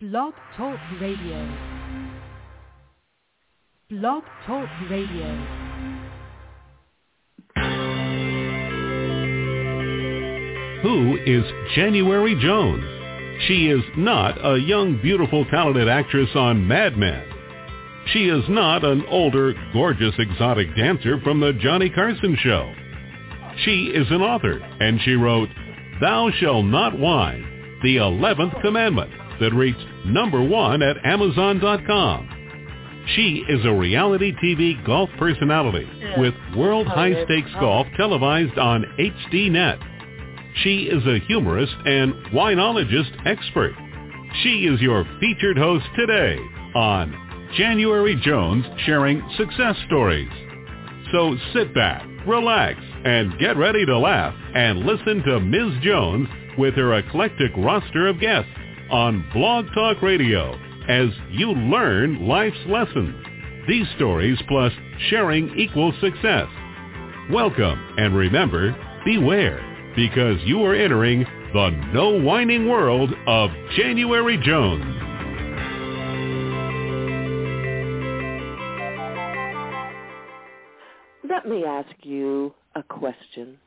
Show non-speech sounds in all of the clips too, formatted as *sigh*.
Blog Talk Radio. Blog Talk Radio. Who is January Jones? She is not a young, beautiful, talented actress on Mad Men. She is not an older, gorgeous, exotic dancer from the Johnny Carson show. She is an author, and she wrote Thou Shall Not Whine, the 11th Commandment that reached number one at Amazon.com. She is a reality TV golf personality with World oh, High Stakes oh. Golf televised on HDNet. She is a humorist and winologist expert. She is your featured host today on January Jones sharing success stories. So sit back, relax, and get ready to laugh and listen to Ms. Jones with her eclectic roster of guests on Blog Talk Radio as you learn life's lessons. These stories plus sharing equals success. Welcome and remember, beware because you are entering the no whining world of January Jones. Let me ask you a question.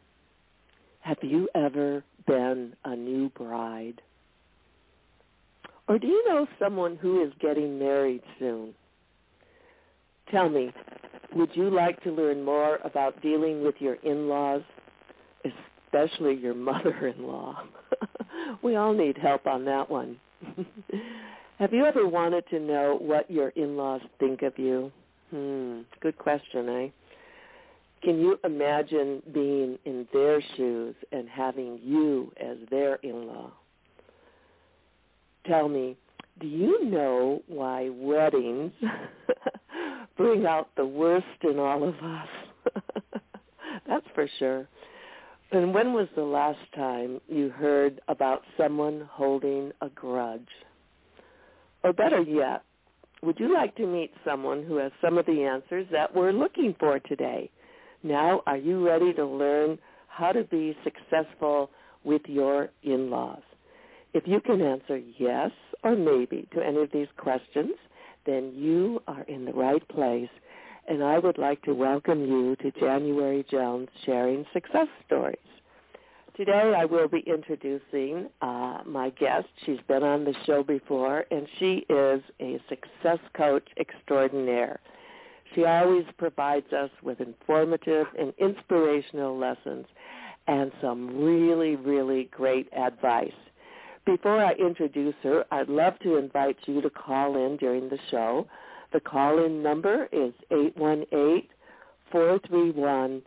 Have you ever been a new bride? Or do you know someone who is getting married soon? Tell me, would you like to learn more about dealing with your in-laws, especially your *laughs* mother-in-law? *laughs* we all need help on that one. *laughs* Have you ever wanted to know what your in-laws think of you? Hmm, good question, eh? Can you imagine being in their shoes and having you as their in-law? Tell me, do you know why weddings *laughs* bring out the worst in all of us? *laughs* That's for sure. And when was the last time you heard about someone holding a grudge? Or better yet, would you like to meet someone who has some of the answers that we're looking for today? Now, are you ready to learn how to be successful with your in-laws? If you can answer yes or maybe to any of these questions, then you are in the right place. And I would like to welcome you to January Jones Sharing Success Stories. Today I will be introducing uh, my guest. She's been on the show before, and she is a success coach extraordinaire. She always provides us with informative and inspirational lessons and some really, really great advice. Before I introduce her, I'd love to invite you to call in during the show. The call-in number is 818-431-8506.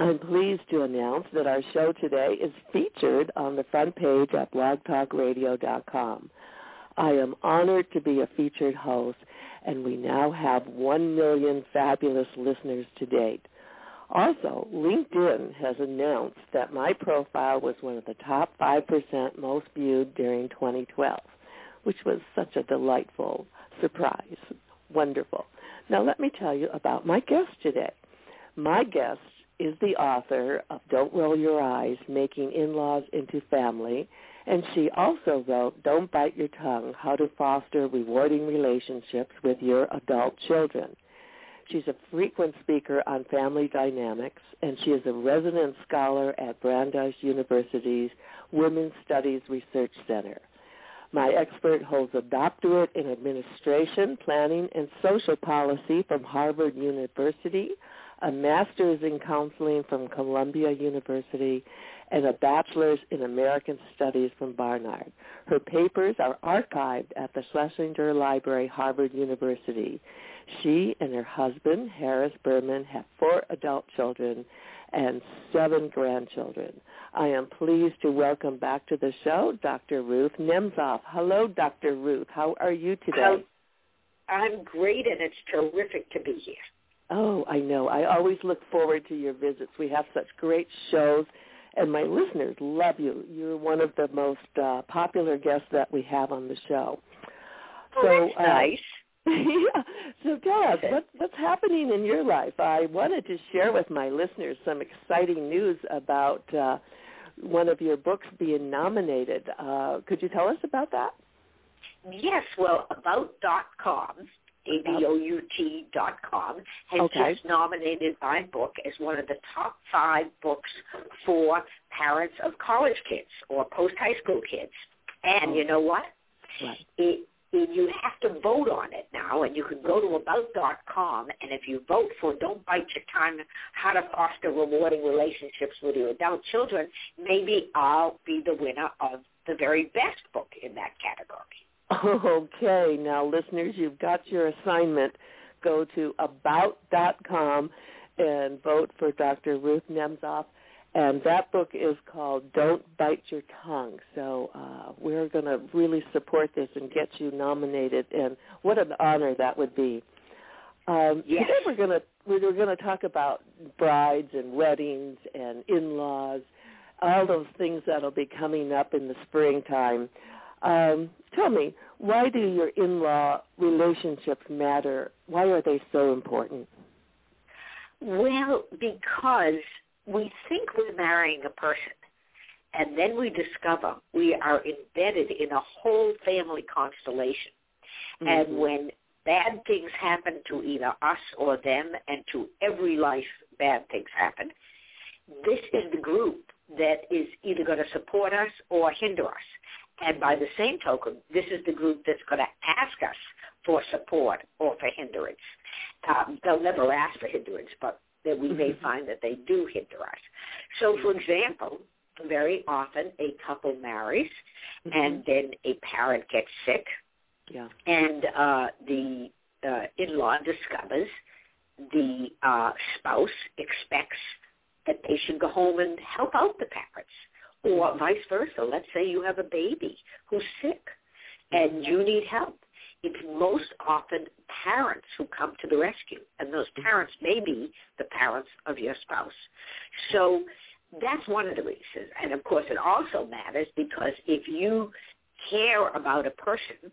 I'm pleased to announce that our show today is featured on the front page at blogtalkradio.com. I am honored to be a featured host, and we now have 1 million fabulous listeners to date. Also, LinkedIn has announced that my profile was one of the top 5% most viewed during 2012, which was such a delightful surprise. Wonderful. Now let me tell you about my guest today. My guest is the author of Don't Roll Your Eyes, Making In-Laws into Family, and she also wrote Don't Bite Your Tongue, How to Foster Rewarding Relationships with Your Adult Children. She's a frequent speaker on family dynamics, and she is a resident scholar at Brandeis University's Women's Studies Research Center. My expert holds a doctorate in administration, planning, and social policy from Harvard University, a master's in counseling from Columbia University, and a bachelor's in American Studies from Barnard. Her papers are archived at the Schlesinger Library, Harvard University. She and her husband, Harris Berman, have four adult children and seven grandchildren. I am pleased to welcome back to the show Dr. Ruth Nemzoff. Hello, Dr. Ruth. How are you today? I'm great, and it's terrific to be here. Oh, I know. I always look forward to your visits. We have such great shows, and my listeners love you. You're one of the most uh, popular guests that we have on the show. Oh, so, that's uh, nice. Yeah. So tell us what, what's happening in your life. I wanted to share with my listeners some exciting news about uh, one of your books being nominated. Uh, could you tell us about that? Yes, well, About.com, A-B-O-U-T dot com, has Okay. just nominated my book as one of the top five books for parents of college kids or post-high school kids. And you know what? Right. it, you have to vote on it now, and you can go to about.com, and if you vote for Don't Bite Your Tongue, How to Foster Rewarding Relationships with Your Adult Children, maybe I'll be the winner of the very best book in that category. Okay, now listeners, you've got your assignment. Go to about.com and vote for Dr. Ruth Nemzoff. And that book is called Don't Bite Your Tongue. So uh, we're going to really support this and get you nominated. And what an honor that would be. Um, Yes. Today we're going to we're going to talk about brides and weddings and in-laws, all those things that'll be coming up in the springtime. Um, tell me, why do your in-law relationships matter? Why are they so important? Well, because we think we're marrying a person, and then we discover we are embedded in a whole family constellation. And Mhm. when bad things happen to either us or them, and to every life bad things happen, this is the group that is either going to support us or hinder us. And by the same token, this is the group that's going to ask us for support or for hindrance. Um, they'll never ask for hindrance, but that we may Mhm. find that they do hinder us. So, for example, very often a couple marries, and then a parent gets sick, yeah, and uh, the uh, in-law discovers the uh, spouse expects that they should go home and help out the parents, or vice versa. Let's say you have a baby who's sick and you need help. It's most often parents who come to the rescue, and those parents may be the parents of your spouse. So that's one of the reasons. And of course, it also matters because if you care about a person,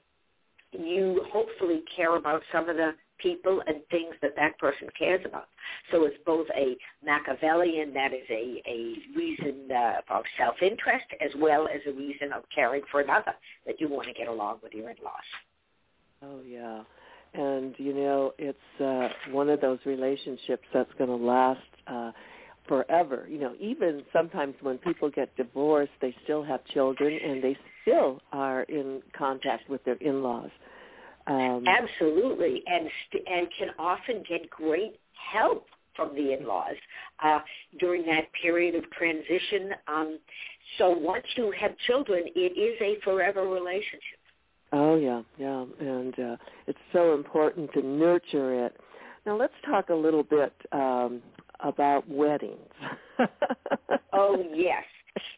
you hopefully care about some of the people and things that that person cares about. So it's both a Machiavellian, that is a, a reason uh, of self-interest, as well as a reason of caring for another, that you want to get along with your in-laws. Oh yeah, and you know it's uh, one of those relationships that's going to last uh, forever. You know, even sometimes when people get divorced, they still have children and they still are in contact with their in-laws. Um, Absolutely, and st- and can often get great help from the in-laws uh, during that period of transition. Um, so once you have children, it is a forever relationship. Oh yeah, yeah, and uh, it's so important to nurture it. Now let's talk a little bit um, about weddings. *laughs* Oh yes.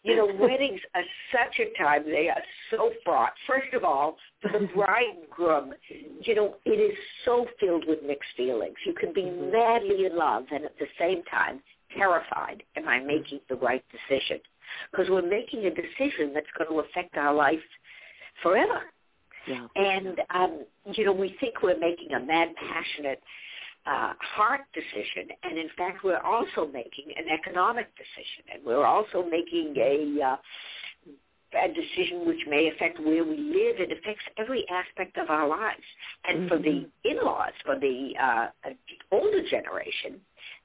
You know, weddings are such a time. They are so fraught. First of all, for the bride and groom, you know, it is so filled with mixed feelings. You can be Mhm. madly in love and at the same time terrified. Am I making the right decision? Because we're making a decision that's going to affect our life forever. Yeah. And um, you know, we think we're making a mad, passionate uh, heart decision, and in fact, we're also making an economic decision, and we're also making a uh, a decision which may affect where we live. It affects every aspect of our lives. And for the in-laws, for the uh, older generation,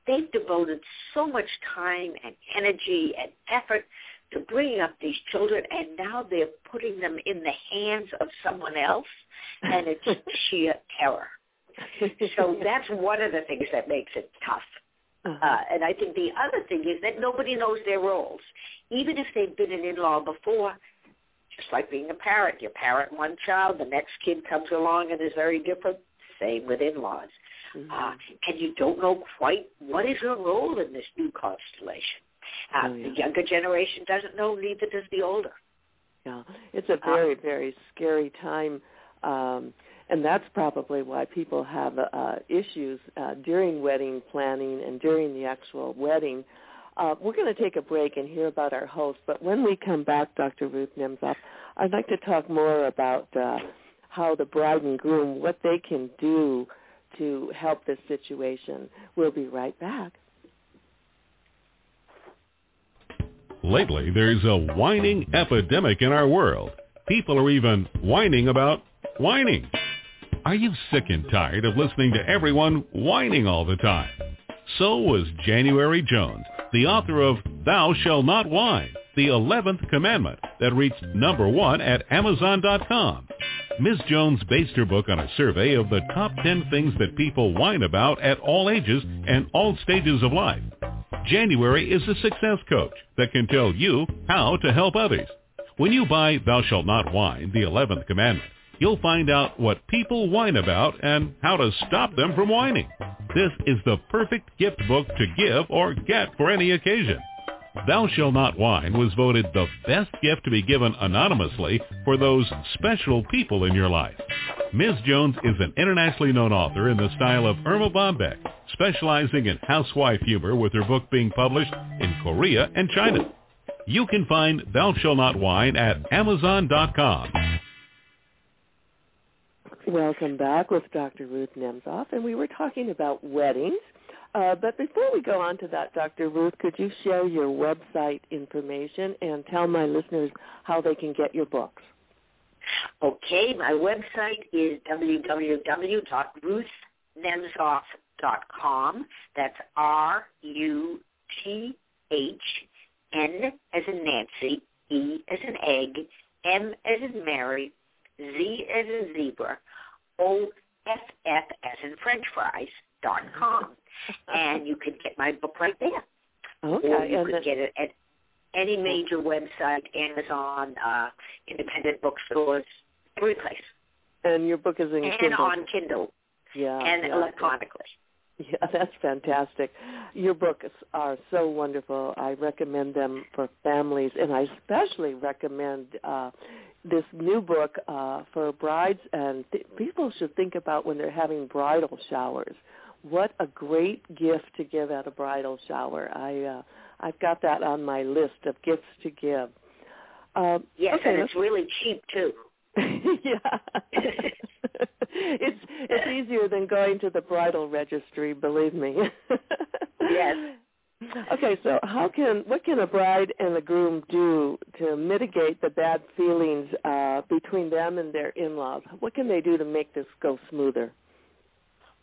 they've devoted so much time and energy and effort to bringing up these children, and now they're putting them in the hands of someone else, and it's *laughs* sheer terror. So that's one of the things that makes it tough. Uh-huh. Uh, and I think the other thing is that nobody knows their roles. Even if they've been an in-law before, just like being a parent, you parent one child, the next kid comes along and is very different. Same with in-laws. Mhm. Uh, and you don't know quite what is your role in this new constellation. Uh, Oh, yeah. The younger generation doesn't know, neither does the older. Yeah, it's a very, very scary time, um, and that's probably why people have uh, issues uh, during wedding planning and during the actual wedding. Uh, we're going to take a break and hear about our host, but when we come back, Dr. Ruth Nemzoff, I'd like to talk more about uh, how the bride and groom, what they can do to help this situation. We'll be right back. Lately, there's a whining epidemic in our world. People are even whining about whining. Are you sick and tired of listening to everyone whining all the time? So was January Jones, the author of Thou Shall Not Whine, the 11th commandment that reached number one at Amazon.com. Ms. Jones based her book on a survey of the top 10 things that people whine about at all ages and all stages of life. January is a success coach that can tell you how to help others. When you buy Thou Shalt Not Whine, the 11th commandment, you'll find out what people whine about and how to stop them from whining. This is the perfect gift book to give or get for any occasion. Thou Shall Not Whine was voted the best gift to be given anonymously for those special people in your life. Ms. Jones is an internationally known author in the style of Erma Bombeck, specializing in housewife humor with her book being published in Korea and China. You can find Thou Shall Not Whine at Amazon.com. Welcome back with Dr. Ruth Nemzoff, and we were talking about weddings. Uh, but before we go on to that, Dr. Ruth, could you share your website information and tell my listeners how they can get your books? Okay, my website is www.ruthnemzoff.com. That's R-U-T-H-N as in Nancy, E as in egg, M as in Mary, Z as in zebra, O-F-F as in French fries, dot com. *laughs* and you can get my book right there. Okay. Or you could get it at any major website, Amazon, uh, independent bookstores, every place. and your book is in And Kindle. on Kindle yeah, and yeah. electronically. Yeah, *laughs* that's fantastic. Your books are so wonderful. I recommend them for families, and I especially recommend uh, this new book uh, for brides and th- people should think about when they're having bridal showers. What a great gift to give at a bridal shower. I uh, I've got that on my list of gifts to give. Um, Yes, okay, and it's really cheap too. *laughs* yeah. it's it's easier than going to the bridal registry, believe me. Yes. Okay, so how can what can a bride and a groom do to mitigate the bad feelings uh, between them and their in-laws? What can they do to make this go smoother?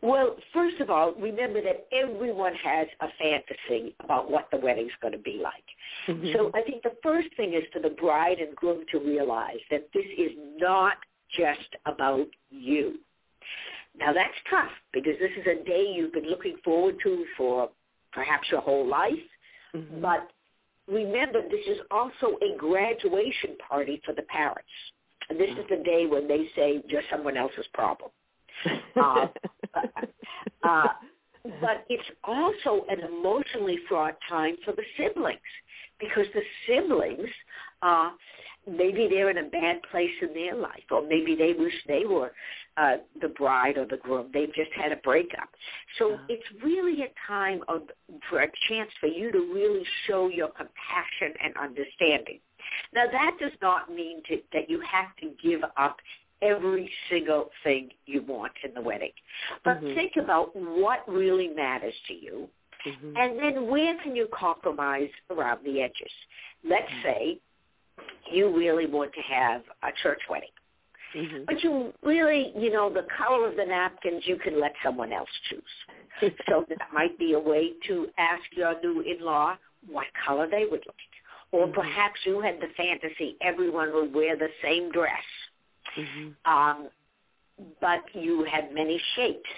Well, first of all, remember that everyone has a fantasy about what the wedding's going to be like. Mm-hmm. So I think the first thing is for the bride and groom to realize that this is not just about you. Now that's tough because this is a day you've been looking forward to for perhaps your whole life. Mhm. But remember, this is also a graduation party for the parents. And this is the day when they say you're someone else's problem. *laughs* uh, uh, but it's also an emotionally fraught time for the siblings because the siblings, uh, maybe they're in a bad place in their life, or maybe they wish they were uh, the bride or the groom. They've just had a breakup. So Uh-huh. it's really a time of for a chance for you to really show your compassion and understanding. Now that does not mean to, that you have to give up every single thing you want in the wedding. But Mhm. think about what really matters to you Mhm. and then where can you compromise around the edges? Let's say you really want to have a church wedding. Mhm. But you really, you know, the color of the napkins you can let someone else choose. *laughs* So that might be a way to ask your new in-law what color they would like. Or Mhm. perhaps you had the fantasy everyone would wear the same dress Mhm. um, but you had many shapes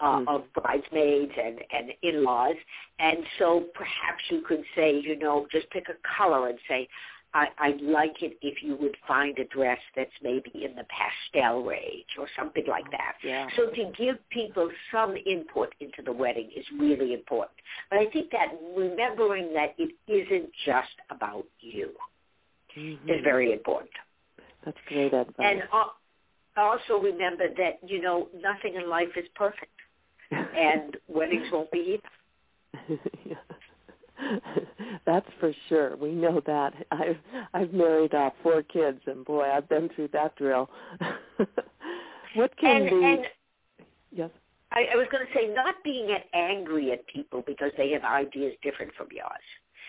uh, Mhm. of bridesmaids and, and in-laws, and so perhaps you could say, you know, just pick a color and say, I, I'd like it if you would find a dress that's maybe in the pastel range or something like that. Yeah. So to give people some input into the wedding is really important. But I think that remembering that it isn't just about you Mhm. is very important. That's great advice. And al- also remember that, you know, nothing in life is perfect. *laughs* And weddings won't be either. *laughs* That's for sure. We know that. I've I've married uh, four kids, and boy, I've been through that drill. *laughs* what can And, be? and yes. I, I was going to say not being at angry at people because they have ideas different from yours.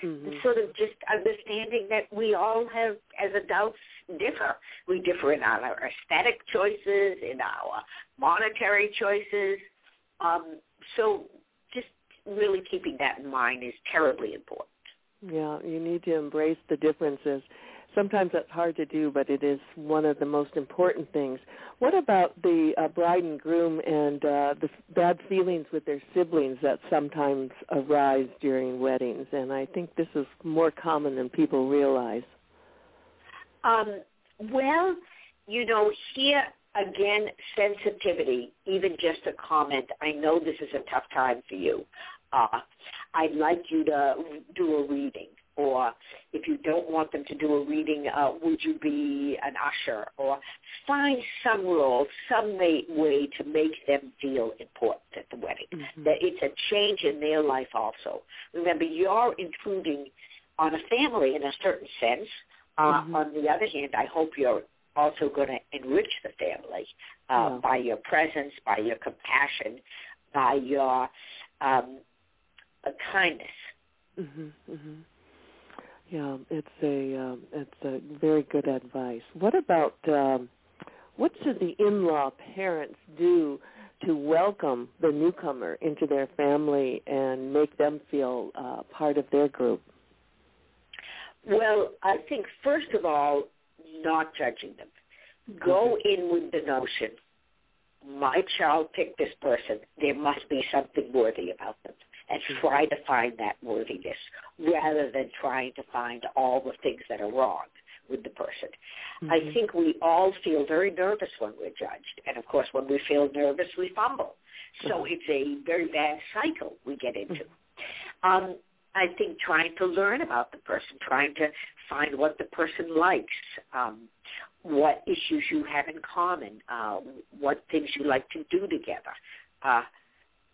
Mm-hmm. Sort of just understanding that we all have, as adults, differ. We differ in our aesthetic choices, in our monetary choices. Um, so just really keeping that in mind is terribly important. Yeah, you need to embrace the differences. Sometimes that's hard to do, but it is one of the most important things. What about the uh, bride and groom and uh, the bad feelings with their siblings that sometimes arise during weddings? And I think this is more common than people realize. Um, well, you know, here again, sensitivity, even just a comment. I know this is a tough time for you. Uh, I'd like you to do a reading. Or if you don't want them to do a reading, uh, would you be an usher? Or find some role, some way to make them feel important at the wedding. Mm-hmm. That it's a change in their life also. Remember, you're intruding on a family in a certain sense. Uh, mm-hmm. On the other hand, I hope you're also going to enrich the family uh, yeah. by your presence, by your compassion, by your um, kindness. Mhm. Mhm. Yeah, it's a um, it's a very good advice. What about um, what should the in-law parents do to welcome the newcomer into their family and make them feel uh, part of their group? Well, I think first of all, not judging them. Go in with the notion, my child picked this person. There must be something worthy about them. And try to find that worthiness rather than trying to find all the things that are wrong with the person. Mm-hmm. I think we all feel very nervous when we're judged. And of course, when we feel nervous, we fumble. So Mhm. it's a very bad cycle we get into. Mm-hmm. Um, I think trying to learn about the person, trying to find what the person likes, um, what issues you have in common, uh, what things you like to do together, uh,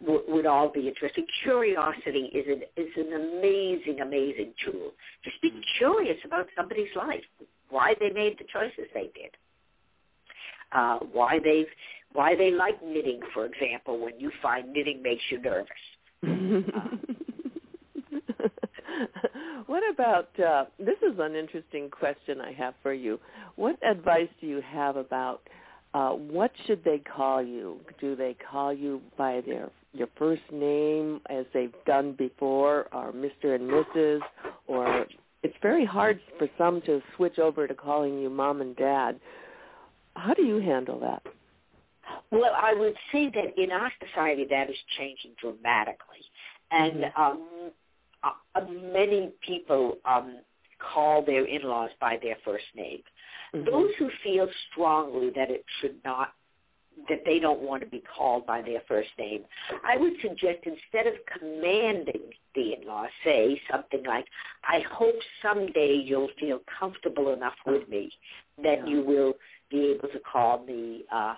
w- would all be interesting. Curiosity is an is an amazing, amazing tool. Just be curious about somebody's life, why they made the choices they did, uh, why they've why they like knitting, for example. When you find knitting makes you nervous. *laughs* what about uh, this is an interesting question I have for you. What advice do you have about uh, what should they call you? Do they call you by their your first name as they've done before, or Mr. and Mrs. Or it's very hard for some to switch over to calling you mom and dad. How do you handle that? Well, I would say that in our society that is changing dramatically, and Mm-hmm. um, uh, many people um, call their in-laws by their first name. Mhm. Those who feel strongly that it should not, that they don't want to be called by their first name, I would suggest instead of commanding the in-law, say something like, I hope someday you'll feel comfortable enough with me that Yeah. you will be able to call me, uh,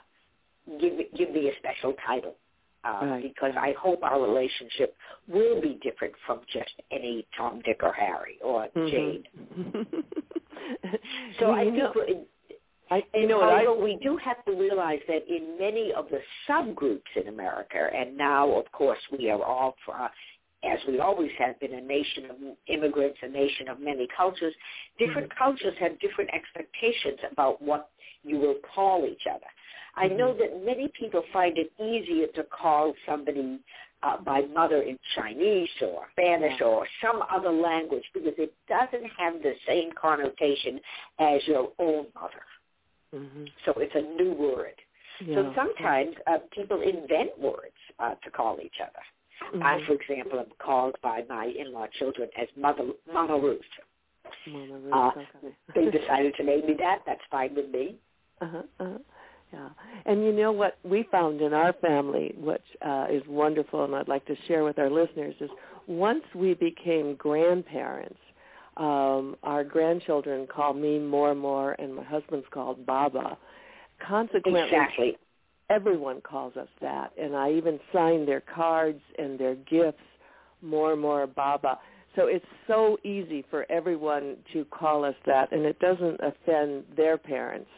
give, give me a special title. Uh, Right. Because I hope our relationship will be different from just any Tom, Dick, or Harry or Mhm. Jane. *laughs* So I know- think I, you know I we do have to realize that in many of the subgroups in America, and now, of course, we are all, uh, as we always have been, a nation of immigrants, a nation of many cultures, different Mm-hmm. cultures have different expectations about what you will call each other. I know Mm-hmm. that many people find it easier to call somebody uh, by mother in Chinese or Spanish or some other language because it doesn't have the same connotation as your own mother. Mhm. So it's a new word. Yeah. So sometimes uh, people invent words uh, to call each other. I, Mhm. for example, am called by my in-law children as Mother Mama Ruth. Mama Ruth, Uh, okay. *laughs* They decided to name me that. That's fine with me. Uh-huh, uh-huh. Yeah. And you know what we found in our family, which uh, is wonderful and I'd like to share with our listeners, is once we became grandparents, um, our grandchildren call me more and more and my husband's called Baba. Consequently, Exactly. everyone calls us that. And I even sign their cards and their gifts more and more Baba. So it's so easy for everyone to call us that, and it doesn't offend their parents.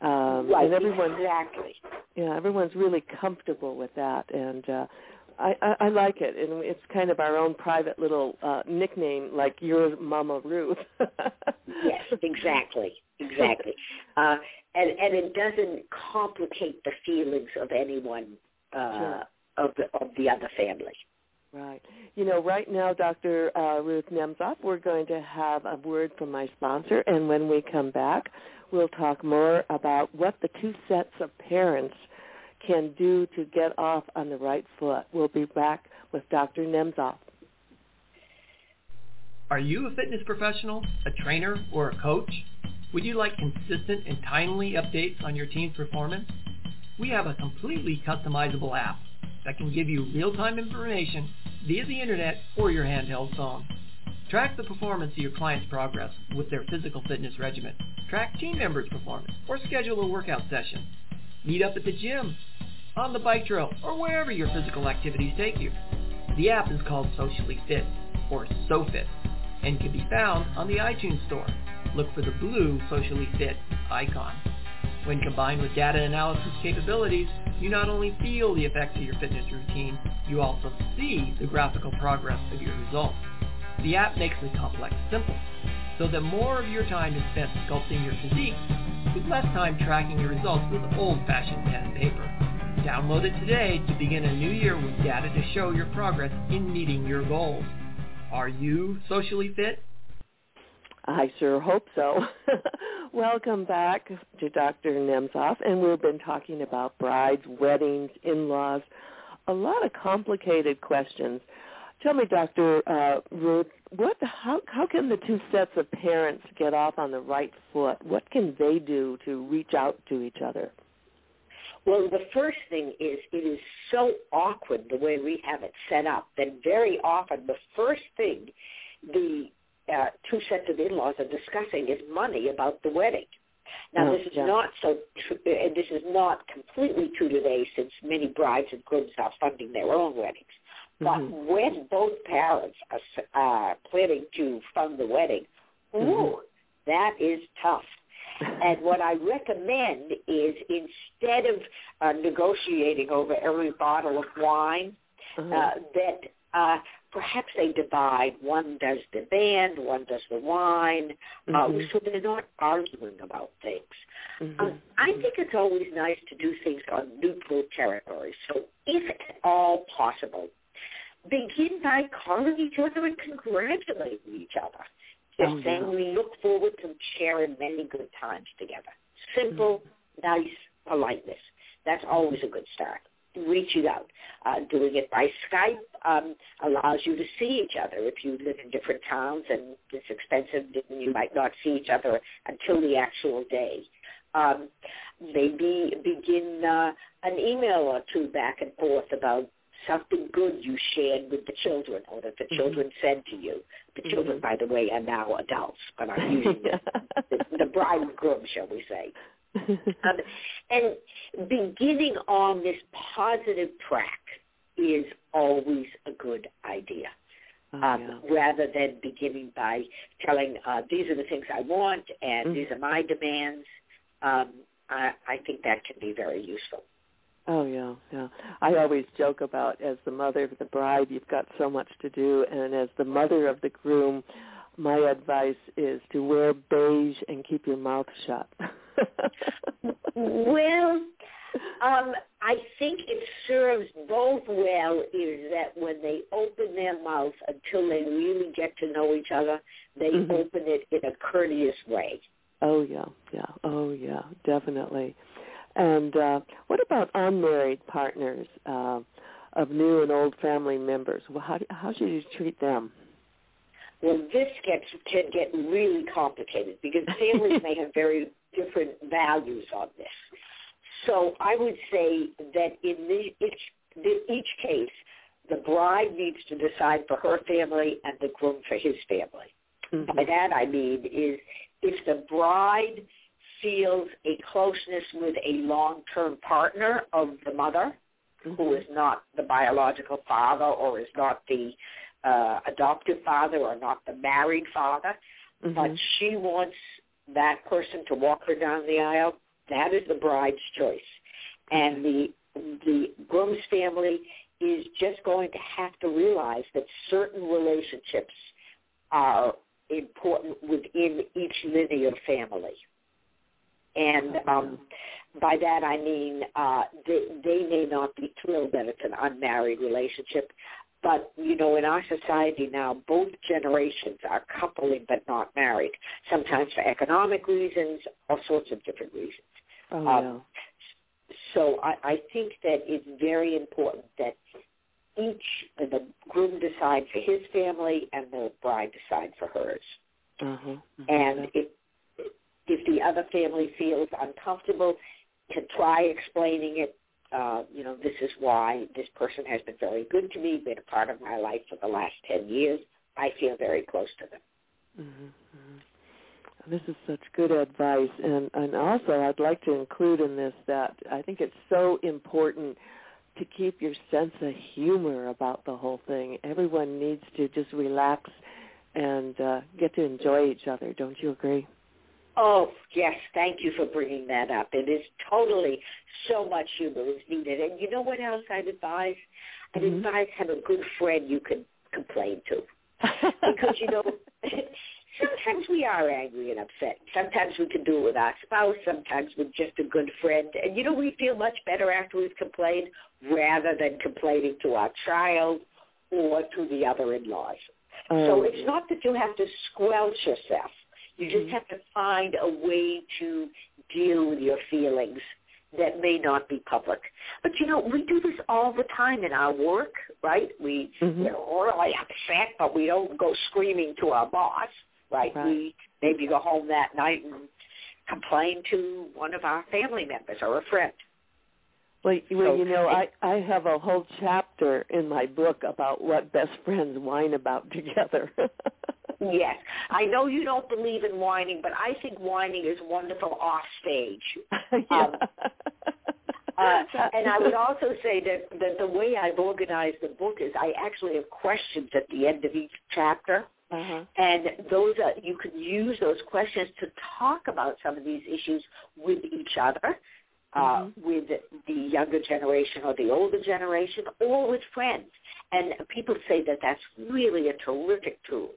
Um, right. and everyone, Exactly. yeah, everyone's really comfortable with that. And uh, I, I, I like it, and it's kind of our own private little uh, nickname, like your Mama Ruth. *laughs* yes, exactly, exactly, uh, and and it doesn't complicate the feelings of anyone uh, Sure. of the of the other family. Right. You know, right now, Dr. Uh, Ruth Nemzoff, we're going to have a word from my sponsor, and when we come back, we'll talk more about what the two sets of parents can do to get off on the right foot. We'll be back with Dr. Nemzoff. Are you a fitness professional, a trainer, or a coach? Would you like consistent and timely updates on your team's performance? We have a completely customizable app that can give you real-time information via the internet or your handheld phone. Track the performance of your client's progress with their physical fitness regimen. Track team members' performance or schedule a workout session. Meet up at the gym, on the bike trail, or wherever your physical activities take you. The app is called Socially Fit, or SoFit, and can be found on the iTunes Store. Look for the blue Socially Fit icon. When combined with data analysis capabilities, you not only feel the effects of your fitness routine, you also see the graphical progress of your results. The app makes the complex simple, so that more of your time is spent sculpting your physique, with less time tracking your results with old-fashioned pen and paper. Download it today to begin a new year with data to show your progress in meeting your goals. Are you socially fit? I sure hope so. *laughs* Welcome back to Dr. Nemzoff, and we've been talking about brides, weddings, in-laws, a lot of complicated questions. Tell me, Dr. Uh, Ruth, what, how, how can the two sets of parents get off on the right foot? What can they do to reach out to each other? Well, the first thing is it is so awkward the way we have it set up that very often the first thing the uh, two sets of in-laws are discussing is money about the wedding. Now, Oh, this is yeah. not so, tr- and this is not completely true today, since many brides and grooms are funding their own weddings. But Mhm. when both parents are uh, planning to fund the wedding, ooh, Mhm. that is tough. And what I recommend is instead of uh, negotiating over every bottle of wine, Uh-huh. uh, that uh, perhaps they divide. One does the band, one does the wine, uh, Mhm. so they're not arguing about things. Mhm. Um, I think it's always nice to do things on neutral territory. So if at all possible, begin by calling each other and congratulating each other. Just Oh, saying yeah. we look forward to sharing many good times together. Simple, Mm-hmm. nice politeness. That's always a good start. Reaching out. Uh, doing it by Skype um, allows you to see each other. If you live in different towns and it's expensive, then you might not see each other until the actual day. Um, maybe begin uh, an email or two back and forth about something good you shared with the children or that the Mhm. children said to you. The children, Mhm. by the way, are now adults, but I'm using *laughs* the, the, bride and groom, shall we say. *laughs* Um, and beginning on this positive track is always a good idea. Oh, Um, rather than beginning by telling uh, these are the things I want and Mhm. these are my demands. Um, I, I think that can be very useful. Oh yeah, yeah. I always joke about as the mother of the bride, you've got so much to do, and as the mother of the groom, my advice is to wear beige and keep your mouth shut. *laughs* Well, um, I think it serves both well is that when they open their mouth until they really get to know each other, they Mhm. open it in a courteous way. oh yeah, yeah. Oh yeah, definitely. And uh, what about unmarried partners uh, of new and old family members? Well, how do, how should you treat them? Well, this gets can get really complicated because families *laughs* may have very different values on this. So I would say that in the, each the, each case, the bride needs to decide for her family and the groom for his family. Mhm. By that I mean is if the bride feels a closeness with a long-term partner of the mother, who is not the biological father or is not the uh, adoptive father or not the married father, Mhm. but she wants that person to walk her down the aisle, that is the bride's choice. And the the groom's family is just going to have to realize that certain relationships are important within each linear family. And um, by that I mean uh, they, they may not be thrilled that it's an unmarried relationship, but you know, in our society now, both generations are coupling but not married. Sometimes for economic reasons, all sorts of different reasons. Oh, um, so I, I think that it's very important that each the groom decide for his family and the bride decide for hers. Uh-huh. uh-huh. And if if the other family feels uncomfortable, to try explaining it. Uh, you know, this is why this person has been very good to me, been a part of my life for the last ten years. I feel very close to them. Mm-hmm. This is such good advice, and and also I'd like to include in this that I think it's so important to keep your sense of humor about the whole thing. Everyone needs to just relax and uh, get to enjoy each other. Don't you agree? Oh, yes. Thank you for bringing that up. It is totally so much humor is needed. And you know what else I'd advise? I'd mm-hmm. advise have a good friend you can complain to. because, you know, *laughs* sometimes we are angry and upset. Sometimes we can do it with our spouse. Sometimes with just a good friend. And, you know, we feel much better after we've complained rather than complaining to our child or to the other in-laws. Oh, so it's not that you have to squelch yourself. You just mm-hmm. have to find a way to deal with your feelings that may not be public. But you know, we do this all the time in our work, right? We mm-hmm. we're really upset, but we don't go screaming to our boss, right? right? We maybe go home that night and complain to one of our family members or a friend. Well, well, you know, I I have a whole chapter in my book about what best friends whine about *laughs* together. yes, I know you don't believe in whining, but I think whining is wonderful off stage. *laughs* um, uh, and I would also say that, that the way I've organized the book is I actually have questions at the end of each chapter. Uh-huh. And those are, you can use those questions to talk about some of these issues with each other uh, mm-hmm. with the younger generation or the older generation or with friends. And people say that that's really a terrific tool.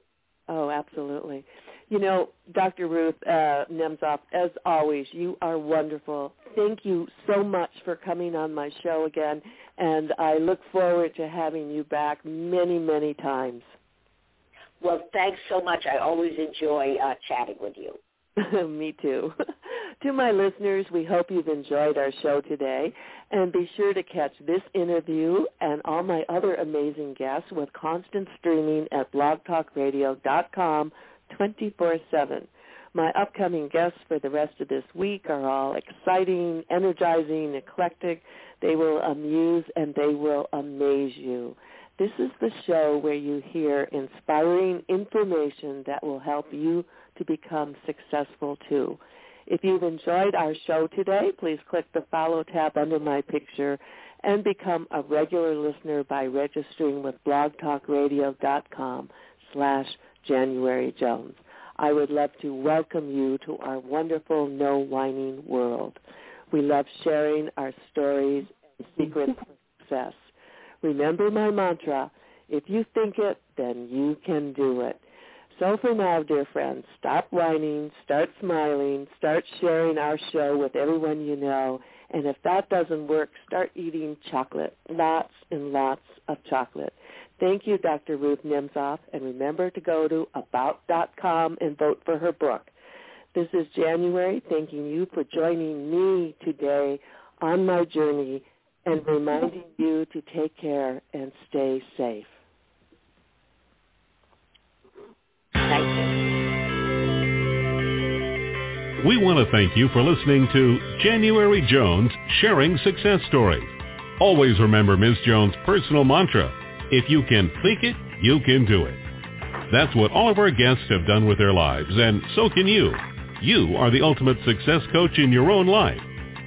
Oh, absolutely. You know, Dr. Ruth uh, Nemzoff, as always, you are wonderful. Thank you so much for coming on my show again, and I look forward to having you back many, many times. Well, thanks so much. I always enjoy uh, chatting with you. *laughs* Me too. *laughs* to my listeners, we hope you've enjoyed our show today. And be sure to catch this interview and all my other amazing guests with constant streaming at blogtalkradio.com 24-7. My upcoming guests for the rest of this week are all exciting, energizing, eclectic. They will amuse and they will amaze you. This is the show where you hear inspiring information that will help you to become successful too. If you've enjoyed our show today, please click the follow tab under my picture and become a regular listener by registering with blogtalkradio.com slash January Jones. I would love to welcome you to our wonderful no whining world. We love sharing our stories and secrets of success. Remember my mantra, if you think it, then you can do it. So for now, dear friends, stop whining, start smiling, start sharing our show with everyone you know, and if that doesn't work, start eating chocolate, lots and lots of chocolate. Thank you, Dr. Ruth Nemzoff, and remember to go to about.com and vote for her book. This is January, thanking you for joining me today on my journey and reminding you to take care and stay safe. Thank you. We want to thank you for listening to January Jones Sharing Success Stories. Always remember Ms. Jones' personal mantra, if you can think it, you can do it. That's what all of our guests have done with their lives, and so can you. You are the ultimate success coach in your own life.